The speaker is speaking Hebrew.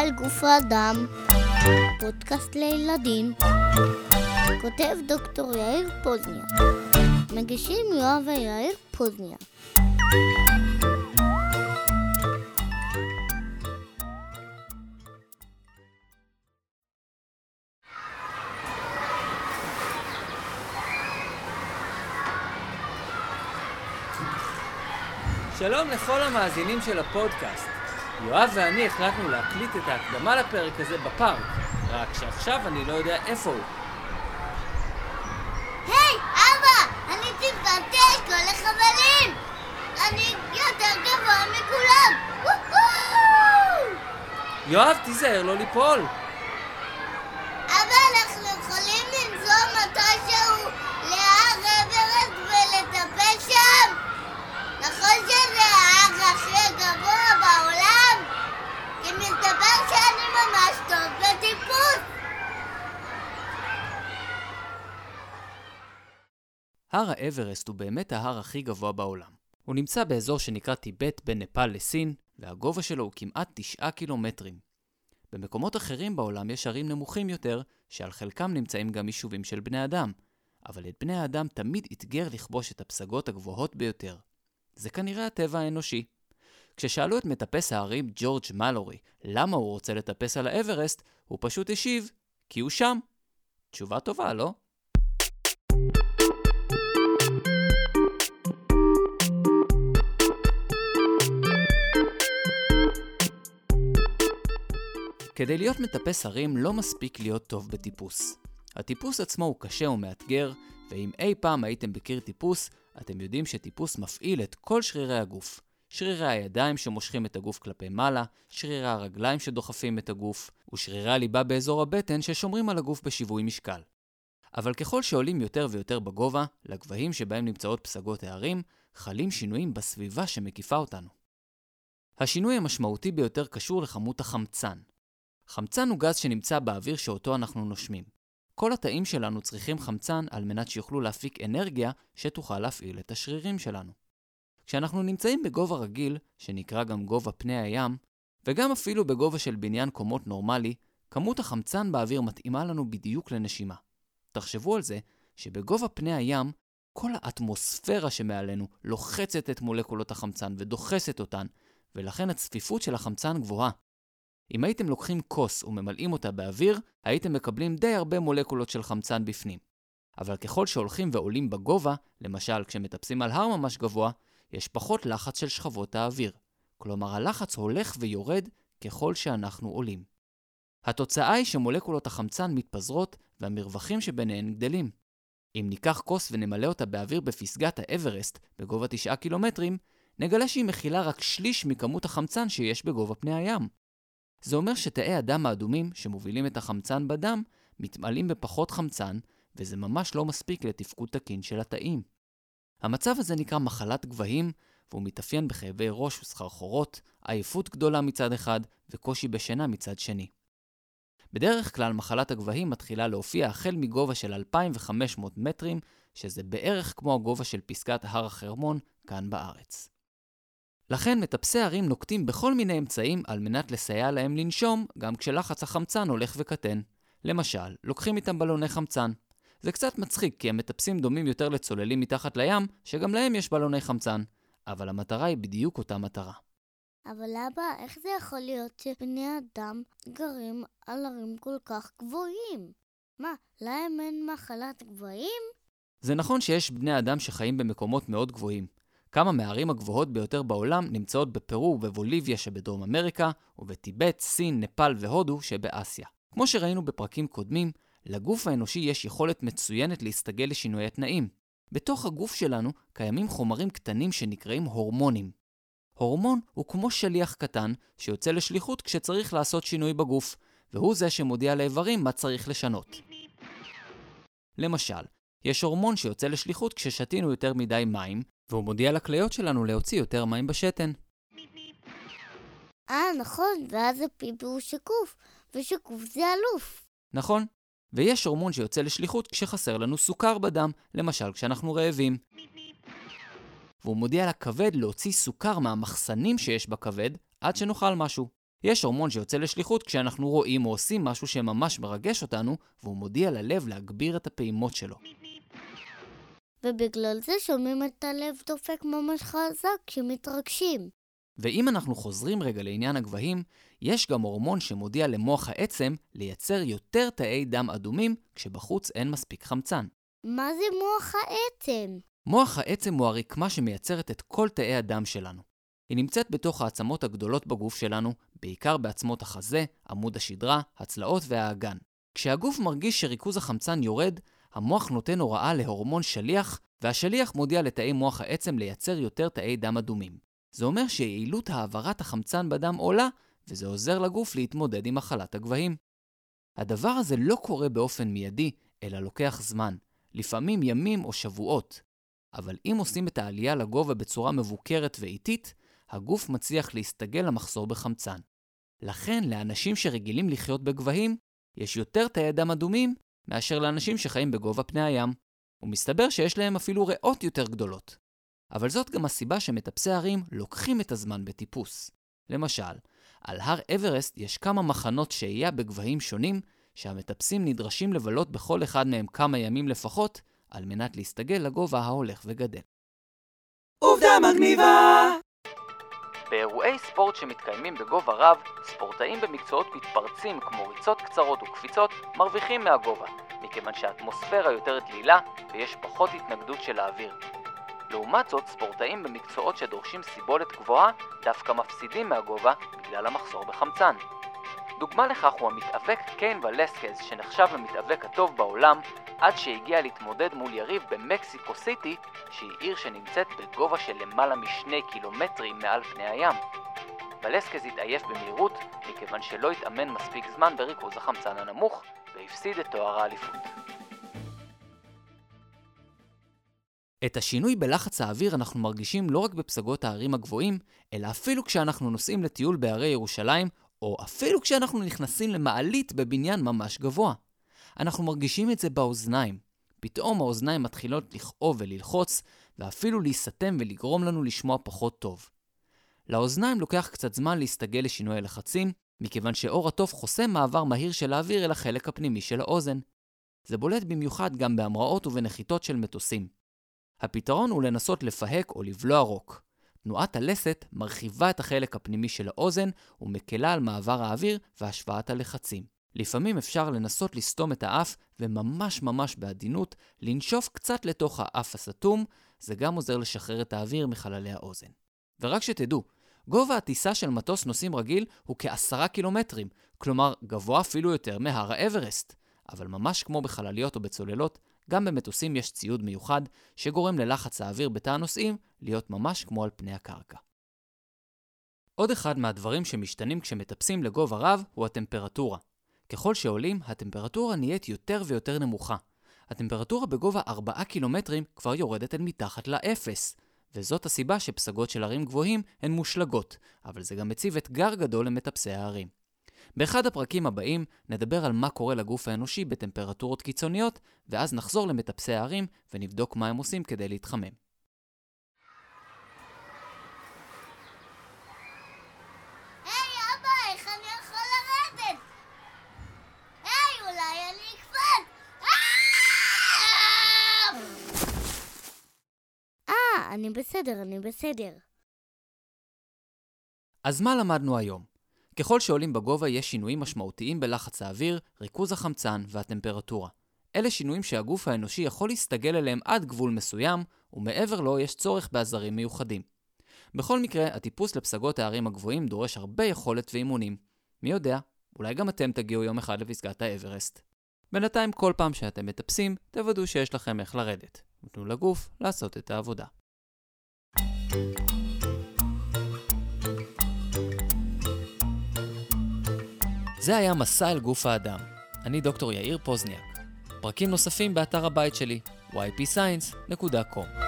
על גוף האדם, פודקאסט לילדים, כותב דוקטור יאיר פוזניה, מגישים יואב ויאיר פוזניה. שלום לכל המאזינים של הפודקאסט. יואב ואני החלטנו להקליט את ההקדמה לפרק הזה בפארק, רק שעכשיו אני לא יודע איפה הוא. היי, אבא! אני טיפלתי את כל החברים! אני יותר גבוה מכולם! יואב, תיזהר לא ליפול! אבא, אנחנו יכולים לנסוע מתישהו להר אברסט ולטפל שם? נכון שזה ההר הכי גבוה בעולם? כי מסתבר שאני ממש טוב בטיפוס! הר האברסט הוא באמת ההר הכי גבוה בעולם. הוא נמצא באזור שנקרא טיבט בין נפאל לסין, והגובה שלו הוא כמעט 9 קילומטרים. במקומות אחרים בעולם יש הרים נמוכים יותר, שעל חלקם נמצאים גם יישובים של בני אדם, אבל את בני האדם תמיד אתגר לכבוש את הפסגות הגבוהות ביותר. זה כנראה הטבע האנושי. כששאלו את מטפס ההרים ג'ורג' מלורי למה הוא רוצה לטפס על האברסט, הוא פשוט השיב, כי הוא שם. תשובה טובה, לא? כדי להיות מטפס הרים לא מספיק להיות טוב בטיפוס. הטיפוס עצמו הוא קשה ומאתגר, ואם אי פעם הייתם בקיר טיפוס, אתם יודעים שטיפוס מפעיל את כל שרירי הגוף. שרירי הידיים שמושכים את הגוף כלפי מעלה, שרירי הרגליים שדוחפים את הגוף, ושרירי הליבה באזור הבטן ששומרים על הגוף בשיווי משקל. אבל ככל שעולים יותר ויותר בגובה, לגבהים שבהם נמצאות פסגות ההרים, חלים שינויים בסביבה שמקיפה אותנו. השינוי המשמעותי ביותר קשור לכמות החמצן. חמצן הוא גז שנמצא באוויר שאותו אנחנו נושמים. כל התאים שלנו צריכים חמצן על מנת שיוכלו להפיק אנרגיה שתוכל להפעיל את השרירים שלנו. כשאנחנו נמצאים בגובה רגיל, שנקרא גם גובה פני הים, וגם אפילו בגובה של בניין קומות נורמלי, כמות החמצן באוויר מתאימה לנו בדיוק לנשימה. תחשבו על זה שבגובה פני הים, כל האטמוספירה שמעלינו לוחצת את מולקולות החמצן ודוחסת אותן, ולכן הצפיפות של החמצן גבוהה. אם הייתם לוקחים כוס וממלאים אותה באוויר, הייתם מקבלים די הרבה מולקולות של חמצן בפנים. אבל ככל שהולכים ועולים בגובה, למשל כשמטפסים על הר ממש גבוה, יש פחות לחץ של שכבות האוויר. כלומר, הלחץ הולך ויורד ככל שאנחנו עולים. התוצאה היא שמולקולות החמצן מתפזרות והמרווחים שביניהן גדלים. אם ניקח כוס ונמלא אותה באוויר בפסגת האברסט, בגובה 9 קילומטרים, נגלה שהיא מכילה רק שליש מכמות החמצן שיש בגובה פני הים. זה אומר שתאי הדם האדומים שמובילים את החמצן בדם מתמלאים בפחות חמצן, וזה ממש לא מספיק לתפקוד תקין של התאים. המצב הזה נקרא מחלת גבהים, והוא מתאפיין בכאבי ראש וסחרחורות, עייפות גדולה מצד אחד וקושי בשינה מצד שני. בדרך כלל מחלת הגבהים מתחילה להופיע החל מגובה של 2,500 מטרים, שזה בערך כמו הגובה של פסגת הר החרמון כאן בארץ. לכן מטפסי הרים נוקטים בכל מיני אמצעים על מנת לסייע להם לנשום גם כשלחץ החמצן הולך וקטן. למשל, לוקחים איתם בלוני חמצן. זה קצת מצחיק כי המטפסים דומים יותר לצוללים מתחת לים, שגם להם יש בלוני חמצן. אבל המטרה היא בדיוק אותה מטרה. אבל אבא, איך זה יכול להיות שבני אדם גרים על הרים כל כך גבוהים? מה, להם אין מחלת גבוהים? זה נכון שיש בני אדם שחיים במקומות מאוד גבוהים. כמה מהערים הגבוהות ביותר בעולם נמצאות בפרו ובבוליביה שבדרום אמריקה, ובטיבט, סין, נפאל והודו שבאסיה. כמו שראינו בפרקים קודמים, לגוף האנושי יש יכולת מצוינת להסתגל לשינוי התנאים. בתוך הגוף שלנו קיימים חומרים קטנים שנקראים הורמונים. הורמון הוא כמו שליח קטן שיוצא לשליחות כשצריך לעשות שינוי בגוף, והוא זה שמודיע לאיברים מה צריך לשנות. למשל, יש הורמון שיוצא לשליחות כששתינו יותר מדי מים, והוא מודיע לכליות שלנו להוציא יותר מים בשתן. אה, נכון, ואז הפיפי הוא שקוף, ושקוף זה אלוף. נכון. ויש הורמון שיוצא לשליחות כשחסר לנו סוכר בדם, למשל כשאנחנו רעבים. והוא מודיע לכבד להוציא סוכר מהמחסנים שיש בכבד עד שנאכל משהו. יש הורמון שיוצא לשליחות כשאנחנו רואים או עושים משהו שממש מרגש אותנו, והוא מודיע ללב להגביר את הפעימות שלו. ובגלל זה שומעים את הלב דופק ממש חזק כשמתרגשים. ואם אנחנו חוזרים רגע לעניין הגבהים, יש גם הורמון שמודיע למוח העצם לייצר יותר תאי דם אדומים כשבחוץ אין מספיק חמצן. מה זה מוח העצם? מוח העצם הוא הרקמה שמייצרת את כל תאי הדם שלנו. היא נמצאת בתוך העצמות הגדולות בגוף שלנו, בעיקר בעצמות החזה, עמוד השדרה, הצלעות והאגן. כשהגוף מרגיש שריכוז החמצן יורד, המוח נותן הוראה להורמון שליח, והשליח מודיע לתאי מוח העצם לייצר יותר תאי דם אדומים. זה אומר שיעילות העברת החמצן בדם עולה, וזה עוזר לגוף להתמודד עם מחלת הגבהים. הדבר הזה לא קורה באופן מיידי, אלא לוקח זמן, לפעמים ימים או שבועות. אבל אם עושים את העלייה לגובה בצורה מבוקרת ואיטית, הגוף מצליח להסתגל למחסור בחמצן. לכן, לאנשים שרגילים לחיות בגבהים, יש יותר תאי דם אדומים מאשר לאנשים שחיים בגובה פני הים. ומסתבר שיש להם אפילו ריאות יותר גדולות. אבל זאת גם הסיבה שמטפסי הרים לוקחים את הזמן בטיפוס. למשל, על הר אברסט יש כמה מחנות שהייה בגבהים שונים, שהמטפסים נדרשים לבלות בכל אחד מהם כמה ימים לפחות, על מנת להסתגל לגובה ההולך וגדל. עובדה מגניבה! באירועי ספורט שמתקיימים בגובה רב, ספורטאים במקצועות מתפרצים כמו ריצות קצרות וקפיצות מרוויחים מהגובה, מכיוון שהאטמוספירה יותר דלילה ויש פחות התנגדות של האוויר. לעומת זאת, ספורטאים במקצועות שדורשים סיבולת גבוהה דווקא מפסידים מהגובה בגלל המחסור בחמצן. דוגמה לכך הוא המתאבק קיין ולסקז, שנחשב למתאבק הטוב בעולם, עד שהגיע להתמודד מול יריב במקסיקו סיטי, שהיא עיר שנמצאת בגובה של למעלה משני קילומטרים מעל פני הים. ולסקז התעייף במהירות, מכיוון שלא התאמן מספיק זמן בריכוז החמצן הנמוך, והפסיד את תואר האליפות. את השינוי בלחץ האוויר אנחנו מרגישים לא רק בפסגות הערים הגבוהים, אלא אפילו כשאנחנו נוסעים לטיול בהרי ירושלים, או אפילו כשאנחנו נכנסים למעלית בבניין ממש גבוה. אנחנו מרגישים את זה באוזניים. פתאום האוזניים מתחילות לכאוב וללחוץ, ואפילו להיסתם ולגרום לנו לשמוע פחות טוב. לאוזניים לוקח קצת זמן להסתגל לשינוי הלחצים, מכיוון שאור התוף חוסם מעבר מהיר של האוויר אל החלק הפנימי של האוזן. זה בולט במיוחד גם בהמראות ובנחיתות של מטוסים. הפתרון הוא לנסות לפהק או לבלוע רוק. תנועת הלסת מרחיבה את החלק הפנימי של האוזן ומקלה על מעבר האוויר והשוואת הלחצים. לפעמים אפשר לנסות לסתום את האף וממש ממש בעדינות לנשוף קצת לתוך האף הסתום, זה גם עוזר לשחרר את האוויר מחללי האוזן. ורק שתדעו, גובה הטיסה של מטוס נוסעים רגיל הוא כעשרה קילומטרים, כלומר גבוה אפילו יותר מהר האברסט. אבל ממש כמו בחלליות או בצוללות, גם במטוסים יש ציוד מיוחד שגורם ללחץ האוויר בתא הנוסעים להיות ממש כמו על פני הקרקע. עוד אחד מהדברים שמשתנים כשמטפסים לגובה רב הוא הטמפרטורה. ככל שעולים, הטמפרטורה נהיית יותר ויותר נמוכה. הטמפרטורה בגובה 4 קילומטרים כבר יורדת אל מתחת לאפס, וזאת הסיבה שפסגות של ערים גבוהים הן מושלגות, אבל זה גם מציב אתגר גדול למטפסי הערים. באחד הפרקים הבאים נדבר על מה קורה לגוף האנושי בטמפרטורות קיצוניות, ואז נחזור למטפסי הערים ונבדוק מה הם עושים כדי להתחמם. אני בסדר, אני בסדר. אז מה למדנו היום? ככל שעולים בגובה יש שינויים משמעותיים בלחץ האוויר, ריכוז החמצן והטמפרטורה. אלה שינויים שהגוף האנושי יכול להסתגל אליהם עד גבול מסוים, ומעבר לו יש צורך בעזרים מיוחדים. בכל מקרה, הטיפוס לפסגות הערים הגבוהים דורש הרבה יכולת ואימונים. מי יודע, אולי גם אתם תגיעו יום אחד לפסגת האברסט. בינתיים, כל פעם שאתם מטפסים, תוודאו שיש לכם איך לרדת. ותנו לגוף לעשות את העבודה. זה היה מסע אל גוף האדם. אני דוקטור יאיר פוזניאק. פרקים נוספים באתר הבית שלי, ypscience.com.